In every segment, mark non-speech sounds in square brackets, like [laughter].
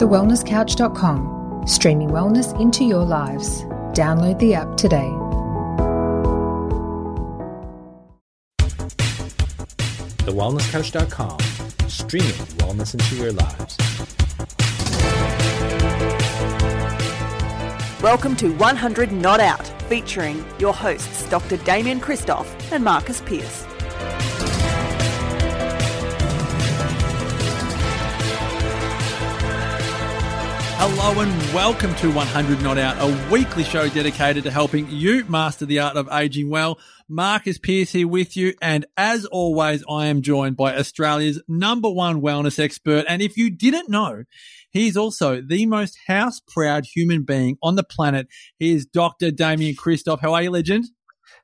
thewellnesscouch.com, streaming wellness into your lives. Download the app today. thewellnesscouch.com, streaming wellness into your lives. Welcome to 100 Not Out, featuring your hosts Dr. Damien Kristof and Marcus Pearce. Hello and welcome to 100 Not Out, a weekly show dedicated to helping you master the art of aging well. Marcus Pearce here with you. And as always, I am joined by Australia's number one wellness expert. And if you didn't know, he's also the most house proud human being on the planet. He is Dr. Damien Kristof. How are you, legend?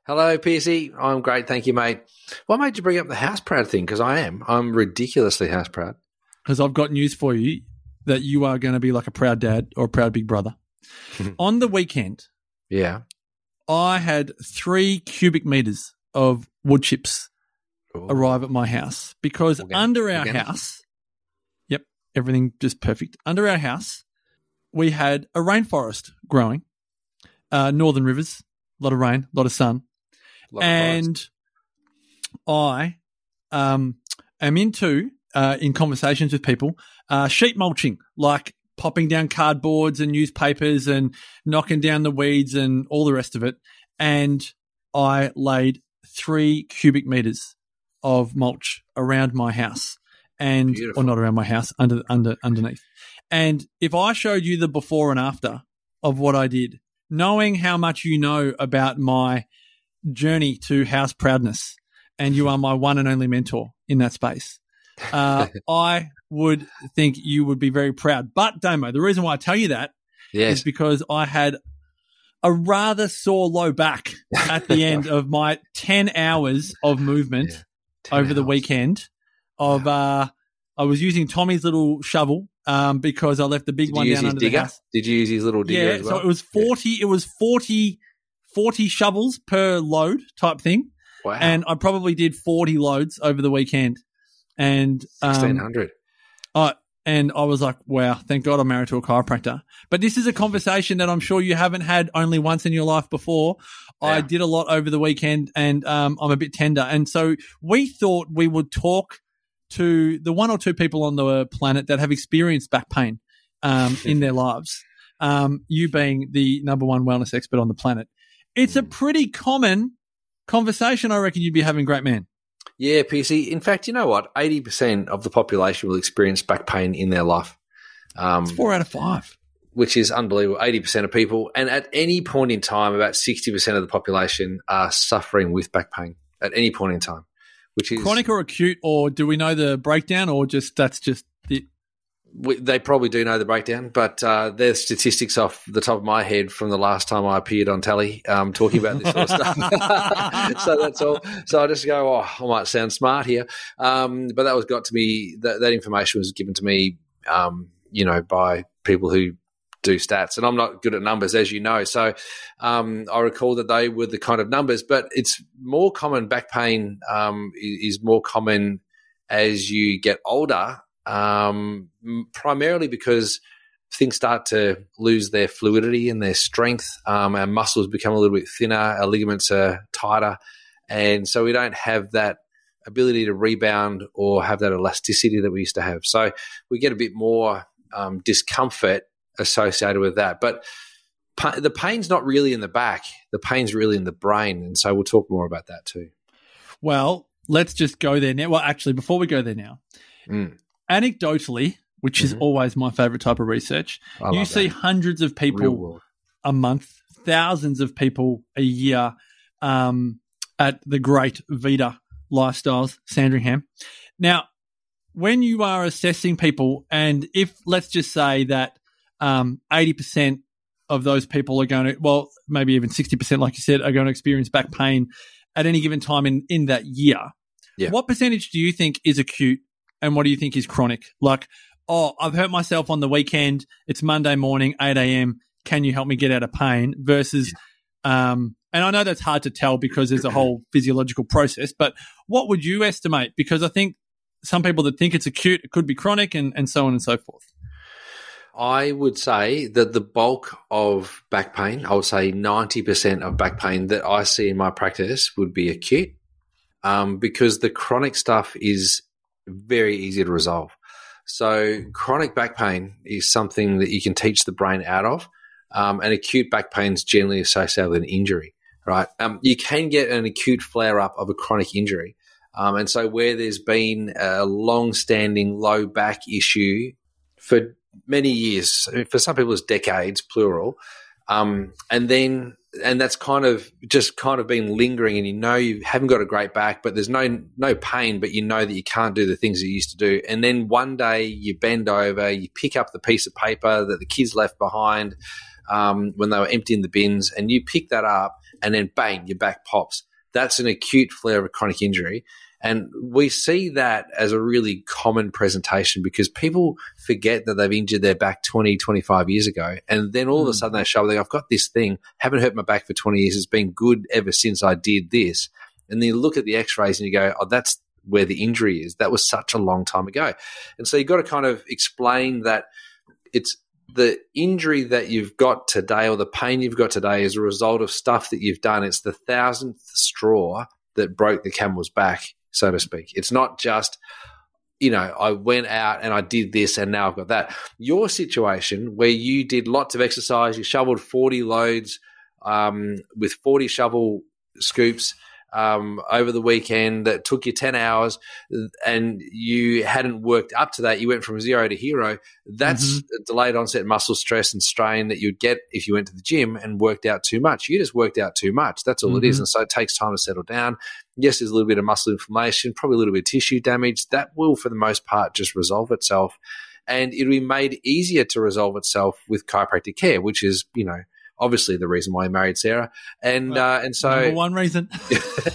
Hello, PC. I'm great. Thank you, mate. What made you bring up the house proud thing? Because I am. I'm ridiculously house proud. Because I've got news for you that you are going to be like a proud dad or a proud big brother. [laughs] on the weekend, Yeah. I had three cubic meters of wood chips Ooh. arrive at my house because Organic- under our organic. house, yep, everything just perfect. Under our house, we had a rainforest growing, uh, northern rivers, a lot of rain, a lot of sun, Lot of and I um, am into uh, in conversations with people uh, sheet mulching, like popping down cardboards and newspapers and knocking down the weeds and all the rest of it. And I laid three cubic meters of mulch around my house, and Beautiful. or not around my house, under under underneath. And if I showed you the before and after of what I did, knowing how much you know about my journey to house proudness, and you are my one and only mentor in that space, uh, [laughs] I would think you would be very proud. But Damo, the reason why I tell you that is yes. because I had a rather sore low back [laughs] at the end of my 10 hours of movement Yeah. 10 over the weekend of uh I was using Tommy's little shovel um because I left the big Did one down under the digger? house. Did you use his little digger Yeah, as well? so it was 40 it was 40 40 shovels per load type thing wow. and I probably did 40 loads over the weekend. And um, 1600. I and I was like, wow, thank God I'm married to a chiropractor. But this is a conversation that I'm sure you haven't had only once in your life before. I did a lot over the weekend and um, I'm a bit tender. And so we thought we would talk to the one or two people on the planet that have experienced back pain um, [laughs] in their lives. Um, you being the number one wellness expert on the planet. It's a Mm. pretty common conversation. I reckon you'd be having, great man. Yeah, PC. In fact, you know what? 80% of the population will experience back pain in their life. Um, It's four out of five. which is unbelievable. 80% of people. And at any point in time, about 60% of the population are suffering with back pain at any point in time, which is Chronic or acute, or do we know the breakdown, or just that's just we, they probably do know the breakdown, but uh, statistics off the top of my head from the last time I appeared on telly um, talking about this sort of stuff. [laughs] so that's all. So I just go, oh, I might sound smart here, um, but that was got to me. That, that information was given to me, um, you know, by people who do stats, and I'm not good at numbers, as you know. So um, I recall that they were the kind of numbers, but it's more common. Back pain um, is more common as you get older, um, primarily because things start to lose their fluidity and their strength. Um, our muscles become a little bit thinner, our ligaments are tighter, and so we don't have that ability to rebound or have that elasticity that we used to have. So we get a bit more um, discomfort associated with that. But pa- the pain's not really in the back; the pain's really in the brain, and so we'll talk more about that too. well? Let's just go there now. Well, actually, before we go there now, Mm, anecdotally, which is Mhm. always my favorite type of research, I you see that. hundreds of people a month, thousands of people a year um, at the great Vita Lifestyles, Sandringham. Now, when you are assessing people, and if let's just say that um, 80% of those people are going to, well, maybe even 60%, like you said, are going to experience back pain at any given time in, in that year, Yeah. what percentage do you think is acute and what do you think is chronic? Like, oh, I've hurt myself on the weekend. It's Monday morning, 8 a.m. Can you help me get out of pain? Versus, um, and I know that's hard to tell because there's a whole [clears throat] physiological process, but what would you estimate? Because I think some people that think it's acute, it could be chronic and, and so on and so forth. I would say that the bulk of back pain, I would say 90% of back pain that I see in my practice would be acute um, because the chronic stuff is very easy to resolve. So, chronic back pain is something that you can teach the brain out of, um, and acute back pain is generally associated with an injury, right? Um, you can get an acute flare up of a chronic injury. Um, and so, where there's been a long standing low back issue for many years, for some people, it's decades, plural, um, and then and that's kind of just kind of been lingering, and you know you haven't got a great back, but there's no no pain, but you know that you can't do the things you used to do. And then one day you bend over, you pick up the piece of paper that the kids left behind um, when they were emptying the bins, and you pick that up, and then bang, your back pops. That's an acute flare of a chronic injury. And we see that as a really common presentation because people forget that they've injured their back 20, 25 years ago. And then all of a hmm. sudden they show, up. like, I've got this thing, haven't hurt my back for 20 years. It's been good ever since I did this. And then you look at the x rays and you go, oh, that's where the injury is. That was such a long time ago. And so you've got to kind of explain that it's the injury that you've got today or the pain you've got today is a result of stuff that you've done. It's the thousandth straw that broke the camel's back so to speak. It's not just, you know, I went out and I did this and now I've got that. Your situation where you did lots of exercise, you shoveled 40 loads um, with 40 shovel scoops um, over the weekend that took you 10 hours and you hadn't worked up to that, you went from zero to hero, that's mm-hmm. delayed onset muscle stress and strain that you'd get if you went to the gym and worked out too much. You just worked out too much. That's all mm-hmm. it is. Mm-hmm. And so it takes time to settle down. Yes, there's a little bit of muscle inflammation, probably a little bit of tissue damage. That will, for the most part, just resolve itself. And it'll be made easier to resolve itself with chiropractic care, which is, you know, obviously the reason why he married Sarah, and well, uh, and so one reason, [laughs]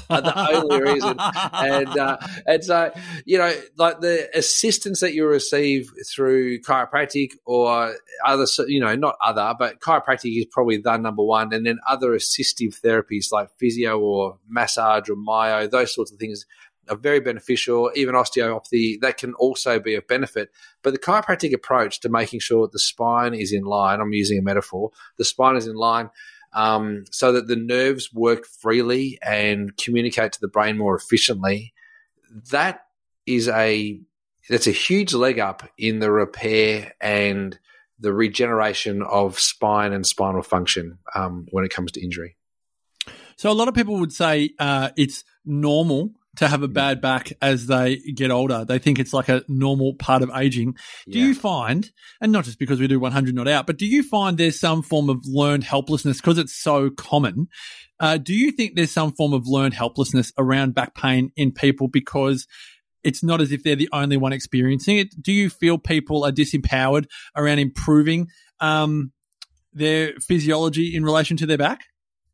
the only reason, and uh, and so you know, like the assistance that you receive through chiropractic or other, you know, not other, but chiropractic is probably the number one, and then other assistive therapies like physio or massage or myo, those sorts of things are very beneficial. Even osteopathy, that can also be of benefit. But the chiropractic approach to making sure the spine is in line, I'm using a metaphor, the spine is in line um, so that the nerves work freely and communicate to the brain more efficiently. That is a that's a huge leg up in the repair and the regeneration of spine and spinal function um, when it comes to injury. So a lot of people would say uh, it's normal to have a bad back as they get older. They think it's like a normal part of aging. Do yeah. you find, and not just because we do 100 not out, but do you find there's some form of learned helplessness because it's so common? Uh, do you think there's some form of learned helplessness around back pain in people because it's not as if they're the only one experiencing it? Do you feel people are disempowered around improving um, their physiology in relation to their back?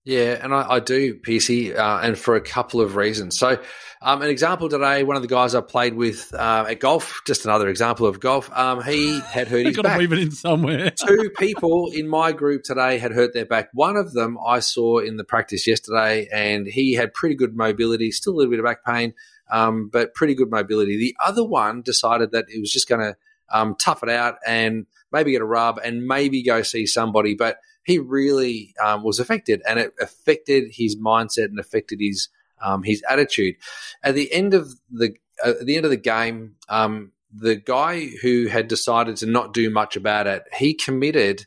Yeah, and I, I do, PC, uh, and for a couple of reasons. So, um, an example today, one of the guys I played with uh, at golf, just another example of golf, um, he had hurt [laughs] his got back. to weave it in somewhere. [laughs] Two people in my group today had hurt their back. One of them I saw in the practice yesterday, and he had pretty good mobility, still a little bit of back pain, um, but pretty good mobility. The other one decided that he was just going to um, tough it out and maybe get a rub and maybe go see somebody, but he really um, was affected, and it affected his mindset and affected his um, his attitude. At the end of the uh, at the end of the game, um, the guy who had decided to not do much about it, he committed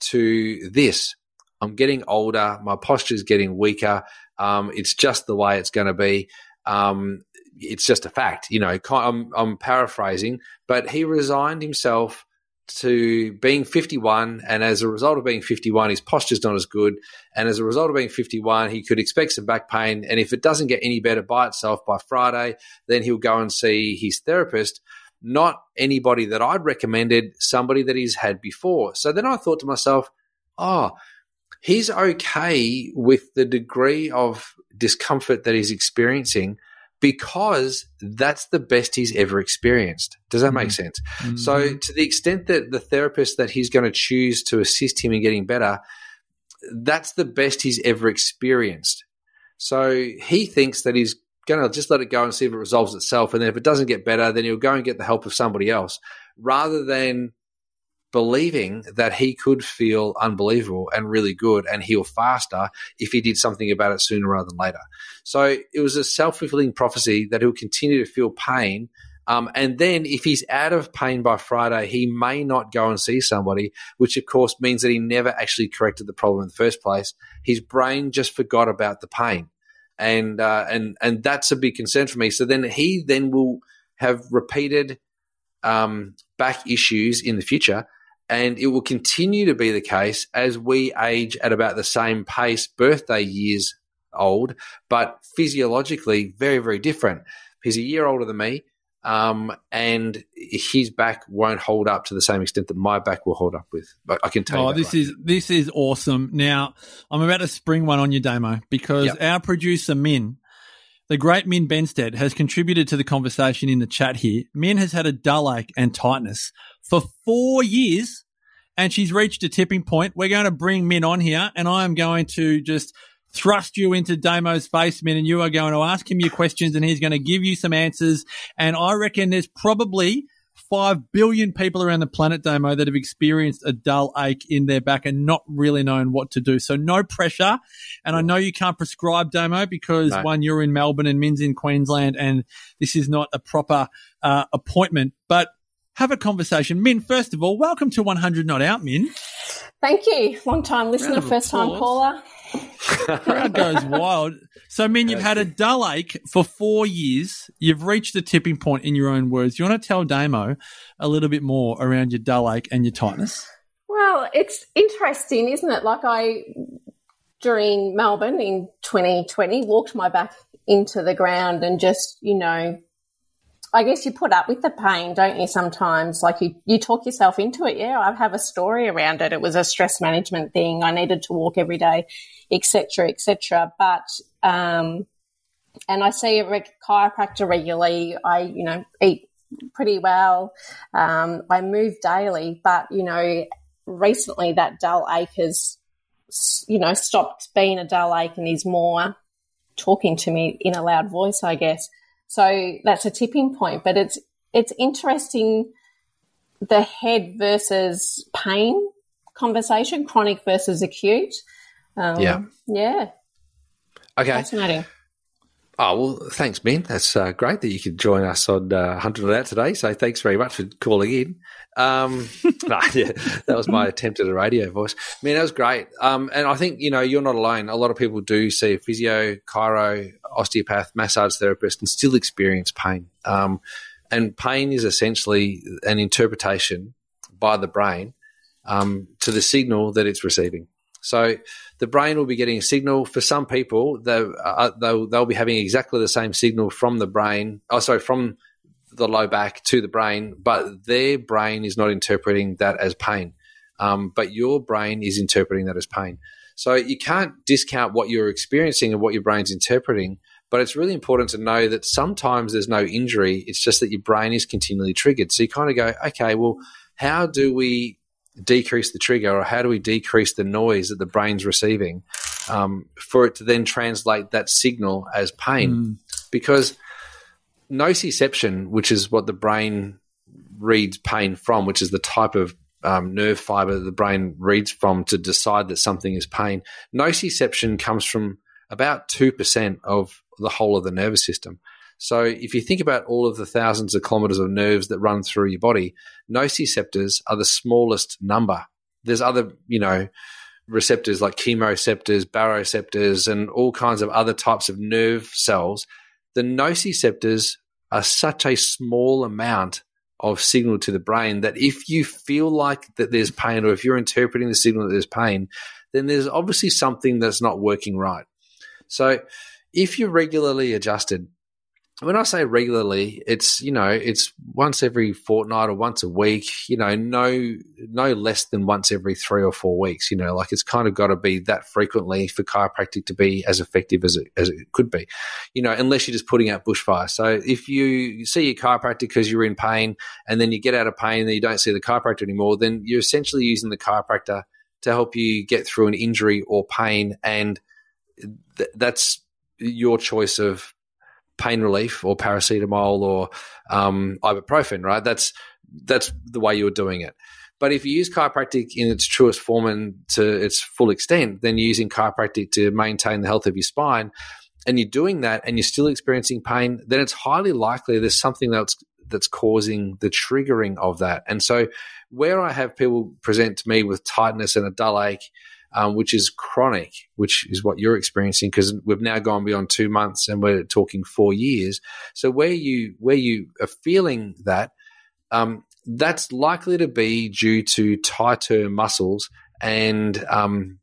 to this. I'm getting older. My posture is getting weaker. Um, it's just the way it's going to be. Um, it's just a fact, you know. I'm, I'm paraphrasing, but he resigned himself to being 51, and as a result of being 51, his posture's not as good. And as a result of being 51, he could expect some back pain. And if it doesn't get any better by itself by Friday, then he'll go and see his therapist, not anybody that I'd recommended, somebody that he's had before. So then I thought to myself, oh, he's okay with the degree of discomfort that he's experiencing because that's the best he's ever experienced. Does that make sense? Mm-hmm. So, to the extent that the therapist that he's going to choose to assist him in getting better, that's the best he's ever experienced. So, he thinks that he's going to just let it go and see if it resolves itself. And then if it doesn't get better, then he'll go and get the help of somebody else rather than believing that he could feel unbelievable and really good and heal faster if he did something about it sooner rather than later. So it was a self fulfilling prophecy that he'll continue to feel pain. Um, and then if he's out of pain by Friday, he may not go and see somebody, which of course means that he never actually corrected the problem in the first place. His brain just forgot about the pain. And, uh, and, and that's a big concern for me. So then he then will have repeated, um, back issues in the future and it will continue to be the case as we age at about the same pace, birthday years old, but physiologically very, very different. He's a year older than me, um, and his back won't hold up to the same extent that my back will hold up with. I can tell oh, you. this is this is awesome. Now I'm about to spring one on you, Damo, because Yep. our producer Min, the great Min Benstead, has contributed to the conversation in the chat here. Min has had a dull ache and tightness for four years, and she's reached a tipping point. We're going to bring Min on here, and I am going to just thrust you into Damo's face, Min, and you are going to ask him your questions, and he's going to give you some answers. And I reckon there's probably five billion people around the planet, Damo, that have experienced a dull ache in their back and not really knowing what to do. So no pressure. And I know you can't prescribe Damo because No. one, you're in Melbourne and Min's in Queensland, and this is not a proper uh, appointment. But have a conversation. Min, first of all, welcome to 100 Not Out, Min. Thank you. Long time listener, first time caller. Crowd goes wild. So, Min, you've had a dull ache for four years. You've reached the tipping point in your own words. You want to tell Damo a little bit more around your dull ache and your tightness? Well, it's interesting, isn't it? Like I, during Melbourne in 2020, walked my back into the ground and just, you know, I guess you put up with the pain, don't you? Sometimes, like you, you talk yourself into it. Yeah, I have a story around it. It was a stress management thing. I needed to walk every day, etc., etc. But, um, and I see a chiropractor regularly. I, you know, eat pretty well. Um, I move daily, but you know, recently that dull ache has, you know, stopped being a dull ache and is more talking to me in a loud voice, I guess. So that's a tipping point, but it's it's interesting the head versus pain conversation, chronic versus acute. Um, Yeah. yeah, okay. fascinating. Oh well, thanks, Ben. That's uh, great that you could join us on uh, Hundred Out today. So thanks very much for calling in. Um, [laughs] nah, yeah, that was my attempt at a radio voice. I mean, that was great. Um, and I think you know you're not alone. A lot of people do see a physio, chiro, osteopath, massage therapist, and still experience pain. Um, and pain is essentially an interpretation by the brain um, to the signal that it's receiving. So the brain will be getting a signal. For some people, they, uh, they'll, they'll be having exactly the same signal from the brain. Oh, sorry, from the low back to the brain, but their brain is not interpreting that as pain. Um, but your brain is interpreting that as pain. So you can't discount what you're experiencing and what your brain's interpreting. But it's really important to know that sometimes there's no injury. It's just that your brain is continually triggered. So you kind of go, okay, well, how do we decrease the trigger or how do we decrease the noise that the brain's receiving um, for it to then translate that signal as pain? Because nociception, which is what the brain reads pain from, which is the type of um, nerve fiber that the brain reads from to decide that something is pain, nociception comes from about 2% of the whole of the nervous system. So if you think about all of the thousands of kilometers of nerves that run through your body, nociceptors are the smallest number. There's other, you know, receptors like chemoreceptors, baroreceptors, and all kinds of other types of nerve cells. The nociceptors are such a small amount of signal to the brain that if you feel like that there's pain or if you're interpreting the signal that there's pain, then there's obviously something that's not working right. So if you're regularly adjusted, when I say regularly, it's you know it's once every fortnight or once a week. You know, no no less than once every three or four weeks. You know, like it's kind of got to be that frequently for chiropractic to be as effective as it as it could be. You know, unless you're just putting out bushfire. So if you see your chiropractor because you're in pain, and then you get out of pain, and you don't see the chiropractor anymore, then you're essentially using the chiropractor to help you get through an injury or pain, and th- that's your choice of pain relief or paracetamol or um, ibuprofen, right? That's that's the way you're doing it. But if you use chiropractic in its truest form and to its full extent, then you're using chiropractic to maintain the health of your spine, and you're doing that, and you're still experiencing pain, then it's highly likely there's something that's that's causing the triggering of that. And so, where I have people present to me with tightness and a dull ache, um, which is chronic, which is what you're experiencing because we've now gone beyond two months and we're talking four years. So where you where you are feeling that, um, that's likely to be due to tighter muscles and um,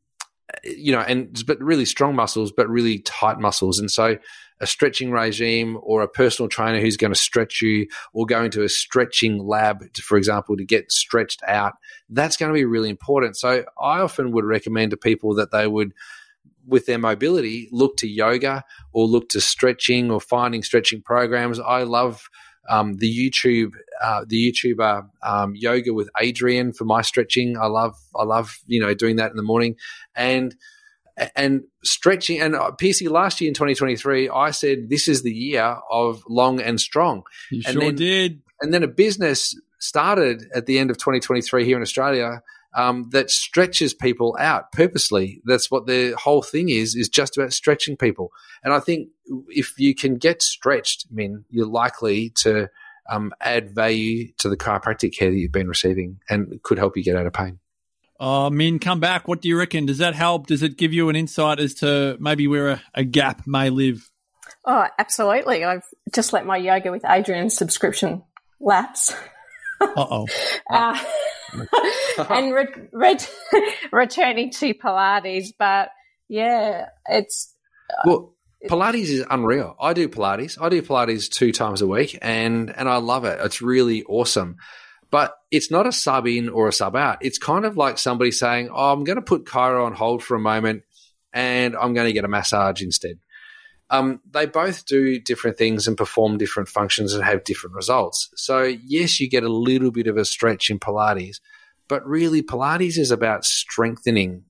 you know, and but really strong muscles, but really tight muscles, and so a stretching regime or a personal trainer who's going to stretch you or go into a stretching lab, to, for example, to get stretched out, that's going to be really important. So I often would recommend to people that they would with their mobility look to yoga or look to stretching or finding stretching programs. I love um, the YouTube, uh, the YouTuber um, yoga with Adriene for my stretching. I love, I love, you know, doing that in the morning, and and stretching. And uh, PC last year in 2023, I said this is the year of long and strong. You and sure then, did. And then a business started at the end of 2023 here in Australia. Um, that stretches people out purposely. That's what the whole thing is, is just about stretching people. And I think if you can get stretched, I mean, you're likely to um, add value to the chiropractic care that you've been receiving and could help you get out of pain. Oh, Min, come back. What do you reckon? Does that help? Does it give you an insight as to maybe where a, a gap may live? Oh, absolutely. I've just let my yoga with Adriene subscription lapse. Uh-oh. [laughs] uh, [laughs] and re- re- [laughs] returning to Pilates. But yeah, it's. Well, Pilates is unreal. I do Pilates. I do Pilates two times a week, and and I love it. It's really awesome. But it's not a sub in or a sub out. It's kind of like somebody saying, "Oh, I'm going to put chiro on hold for a moment, and I'm going to get a massage instead." Um, they both do different things and perform different functions and have different results. So yes, you get a little bit of a stretch in Pilates, but really Pilates is about strengthening.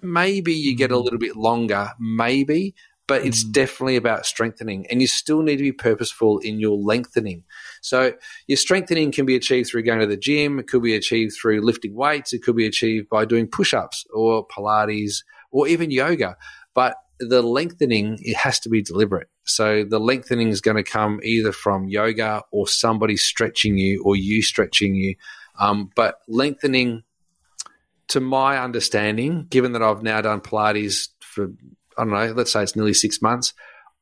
Maybe you get a little bit longer, maybe, but it's Mm. definitely about strengthening and you still need to be purposeful in your lengthening so your strengthening can be achieved through going to the gym it could be achieved through lifting weights it could be achieved by doing push-ups or pilates or even yoga but the lengthening it has to be deliberate so the lengthening is going to come either from yoga or somebody stretching you or you stretching you um, but lengthening to my understanding given that i've now done pilates for I don't know, let's say it's nearly six months.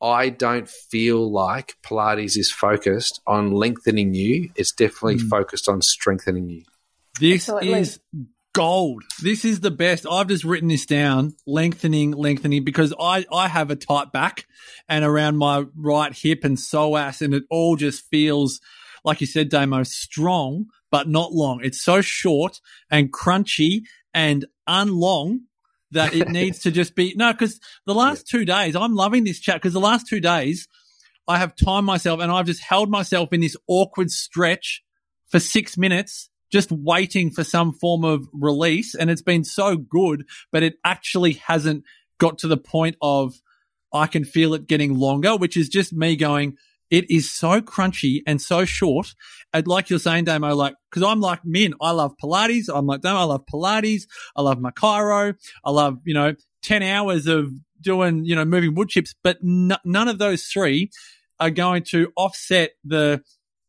I don't feel like Pilates is focused on lengthening you. It's definitely hmm. focused on strengthening you. This Absolutely. is gold. This is the best. I've just written this down, lengthening, lengthening, because I, I have a tight back and around my right hip and psoas, and it all just feels, like you said, Damo, strong, but not long. It's so short and crunchy and unlong that it needs to just be, no, because the last two days, I'm loving this chat because the last two days, I have timed myself and I've just held myself in this awkward stretch for six minutes, just waiting for some form of release. And it's been so good, but it actually hasn't got to the point of I can feel it getting longer, which is just me going, it is so crunchy and so short. And like you're saying, Damo, like, cause I'm like Min, I love Pilates. I'm like, Damo, I love Pilates. I love my chiro. I love, you know, 10 hours of doing, you know, moving wood chips, but n- none of those three are going to offset the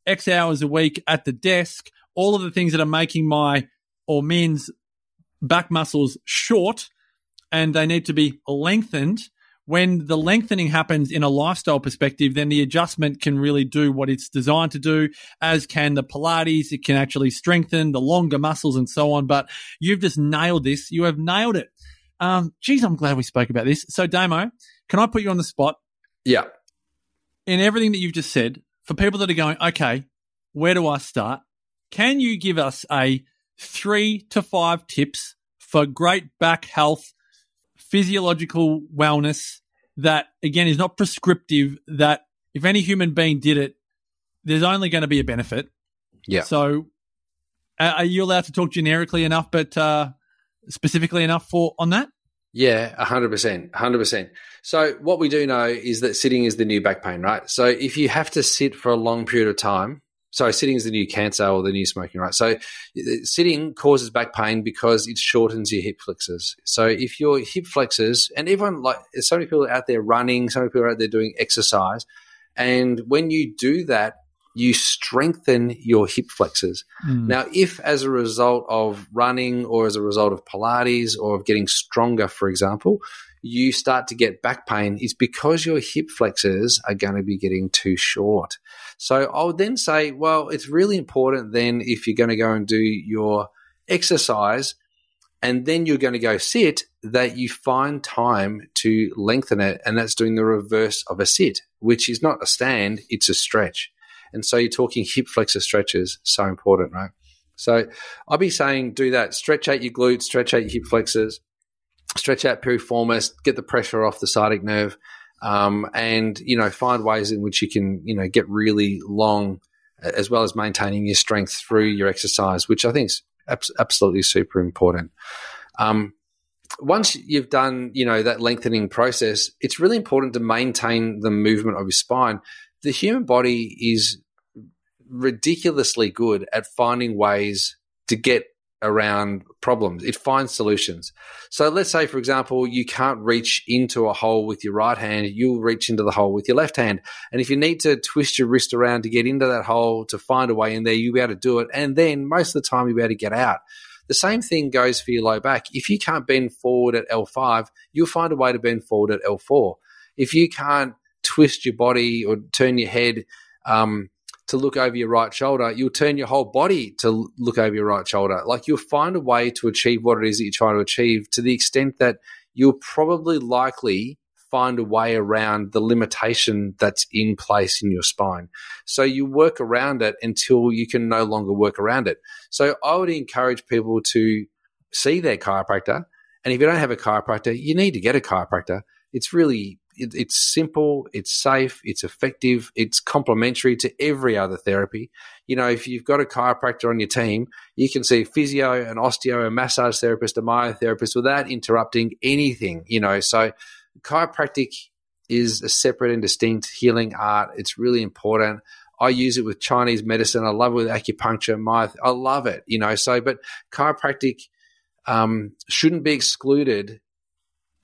X hours a week at the desk, all of the things that are making my or Min's back muscles short and they need to be lengthened. When the lengthening happens in a lifestyle perspective, then the adjustment can really do what it's designed to do, as can the Pilates. It can actually strengthen the longer muscles and so on. But you've just nailed this. You have nailed it. Um, geez, I'm glad we spoke about this. So, Damo, can I put you on the spot? Yeah. in everything that you've just said, for people that are going, okay, where do I start? Can you give us a three to five tips for great back health, physiological wellness that, again, is not prescriptive, that if any human being did it, there's only going to be a benefit. Yeah. So, uh, are you allowed to talk generically enough, but uh, specifically enough for on that? Yeah, 100%. 100%. So, what we do know is that sitting is the new back pain, right? So, if you have to sit for a long period of time, sorry, sitting is the new cancer or the new smoking, right? So sitting causes back pain because it shortens your hip flexors. So if your hip flexors, and everyone like, there's so many people out there running, so many people out there doing exercise, and when you do that, you strengthen your hip flexors. Mm. Now, if as a result of running or as a result of Pilates or of getting stronger, for example, you start to get back pain, is because your hip flexors are going to be getting too short. So I would then say, well, it's really important then if you're going to go and do your exercise and then you're going to go sit, that you find time to lengthen it. And that's doing the reverse of a sit, which is not a stand, it's a stretch. And so you're talking hip flexor stretches, so important, right? So I'll be saying do that. Stretch out your glutes, stretch out your hip flexors, stretch out piriformis, get the pressure off the sciatic nerve, um, and you know find ways in which you can you know get really long, as well as maintaining your strength through your exercise, which I think is absolutely super important. Um, once you've done you know that lengthening process, it's really important to maintain the movement of your spine. The human body is ridiculously good at finding ways to get around problems. It finds solutions. So let's say, for example, you can't reach into a hole with your right hand, you'll reach into the hole with your left hand. And if you need to twist your wrist around to get into that hole to find a way in there, you'll be able to do it. And then most of the time, you'll be able to get out. The same thing goes for your low back. If you can't bend forward at L5, you'll find a way to bend forward at L4. If you can't twist your body or turn your head, um, to look over your right shoulder, you'll turn your whole body to look over your right shoulder. Like you'll find a way to achieve what it is that you're trying to achieve to the extent that you'll probably likely find a way around the limitation that's in place in your spine. So you work around it until you can no longer work around it. So I would encourage people to see their chiropractor. And if you don't have a chiropractor, you need to get a chiropractor. It's really it, it's simple, it's safe, it's effective, it's complementary to every other therapy. You know, if you've got a chiropractor on your team, you can see physio, an osteo, a massage therapist, a myotherapist without interrupting anything. You know, so chiropractic is a separate and distinct healing art. It's really important. I use it with Chinese medicine. I love it with acupuncture. My, I love it, you know. So, but chiropractic um, shouldn't be excluded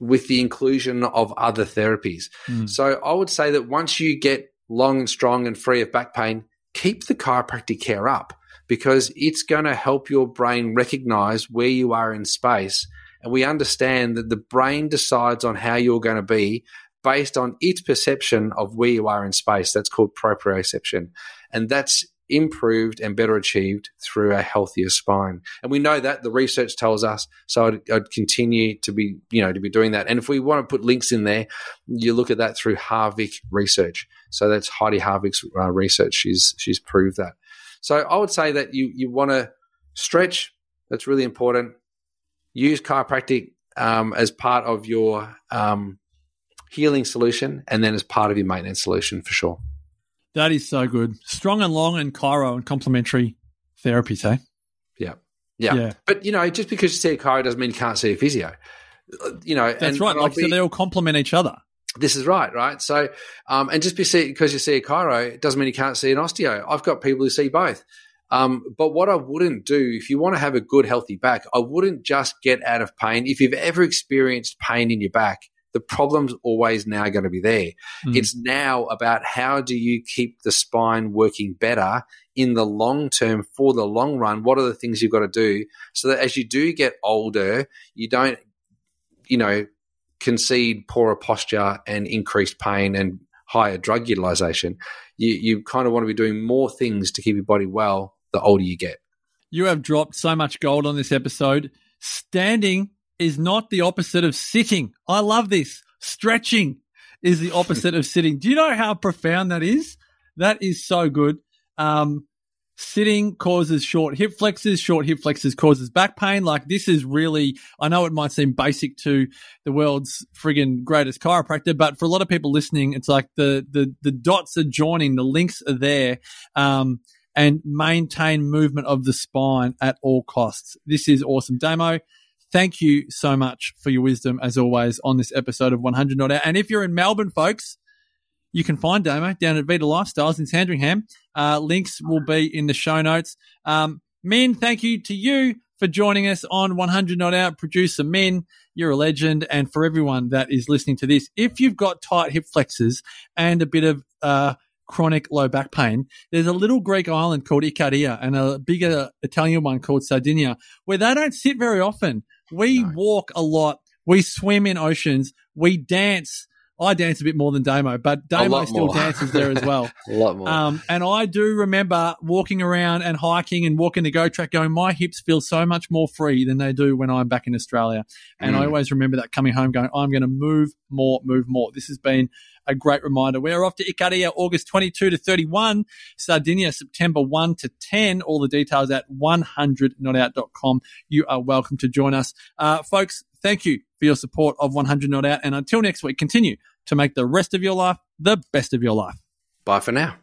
with the inclusion of other therapies. Mm. So I would say that once you get long and strong and free of back pain, keep the chiropractic care up because it's going to help your brain recognize where you are in space. And we understand that the brain decides on how you're going to be based on its perception of where you are in space. That's called proprioception. And that's improved and better achieved through a healthier spine. And we know that the research tells us. So I'd, I'd, continue to be, you know, to be doing that. And if we want to put links in there, you look at that through Haavik research. So that's Heidi Haavik's uh, research. She's she's proved that. So I would say that you you want to stretch. That's really important. Use chiropractic um, as part of your um, healing solution, and then as part of your maintenance solution for sure. That is so good. Strong and long and chiro and complementary therapies, hey? Yeah. Yeah. yeah. But, you know, just because you see a chiro doesn't mean you can't see a physio. You know, that's and, right. And like, be, so they all complement each other. This is right, right? So, um, and just because you see a chiro, it doesn't mean you can't see an osteo. I've got people who see both. Um, but what I wouldn't do, if you want to have a good, healthy back, I wouldn't just get out of pain. If you've ever experienced pain in your back, the problem's always now going to be there. Mm. It's now about how do you keep the spine working better in the long term for the long run? What are the things you've got to do so that as you do get older, you don't, you know, concede poorer posture and increased pain and higher drug utilization. You, you kind of want to be doing more things to keep your body well the older you get. You have dropped so much gold on this episode. Standing is not the opposite of sitting. I love this. Stretching is the opposite of sitting. Do you know how profound that is? That is so good. Um, sitting causes short hip flexors. Short hip flexors causes back pain. Like this is really, I know it might seem basic to the world's friggin' greatest chiropractor, but for a lot of people listening, it's like the, the, the dots are joining, the links are there. Um, and maintain movement of the spine at all costs. This is awesome. Damo, Thank you so much for your wisdom, as always, on this episode of 100 Not Out. And if you're in Melbourne, folks, you can find Damo down at Vita Lifestyles in Sandringham. Uh, links will be in the show notes. Um, Min, thank you to you for joining us on 100 Not Out. Producer Min, you're a legend. And for everyone that is listening to this, if you've got tight hip flexors and a bit of uh, chronic low back pain, there's a little Greek island called Ikaria and a bigger Italian one called Sardinia where they don't sit very often. We no. walk a lot. We swim in oceans. We dance I dance a bit more than Damo, but Damo still more. dances there as well. [laughs] a lot more. Um, and I do remember walking around and hiking and walking the go track going, my hips feel so much more free than they do when I'm back in Australia. And mm. I always remember that coming home going, I'm going to move more, move more. This has been a great reminder. We're off to Ikaria August 22 to 31, Sardinia September 1 to 10. All the details at 100notout.com. You are welcome to join us. Uh, folks, thank you for your support of 100 Not Out. And until next week, continue to make the rest of your life the best of your life. Bye for now.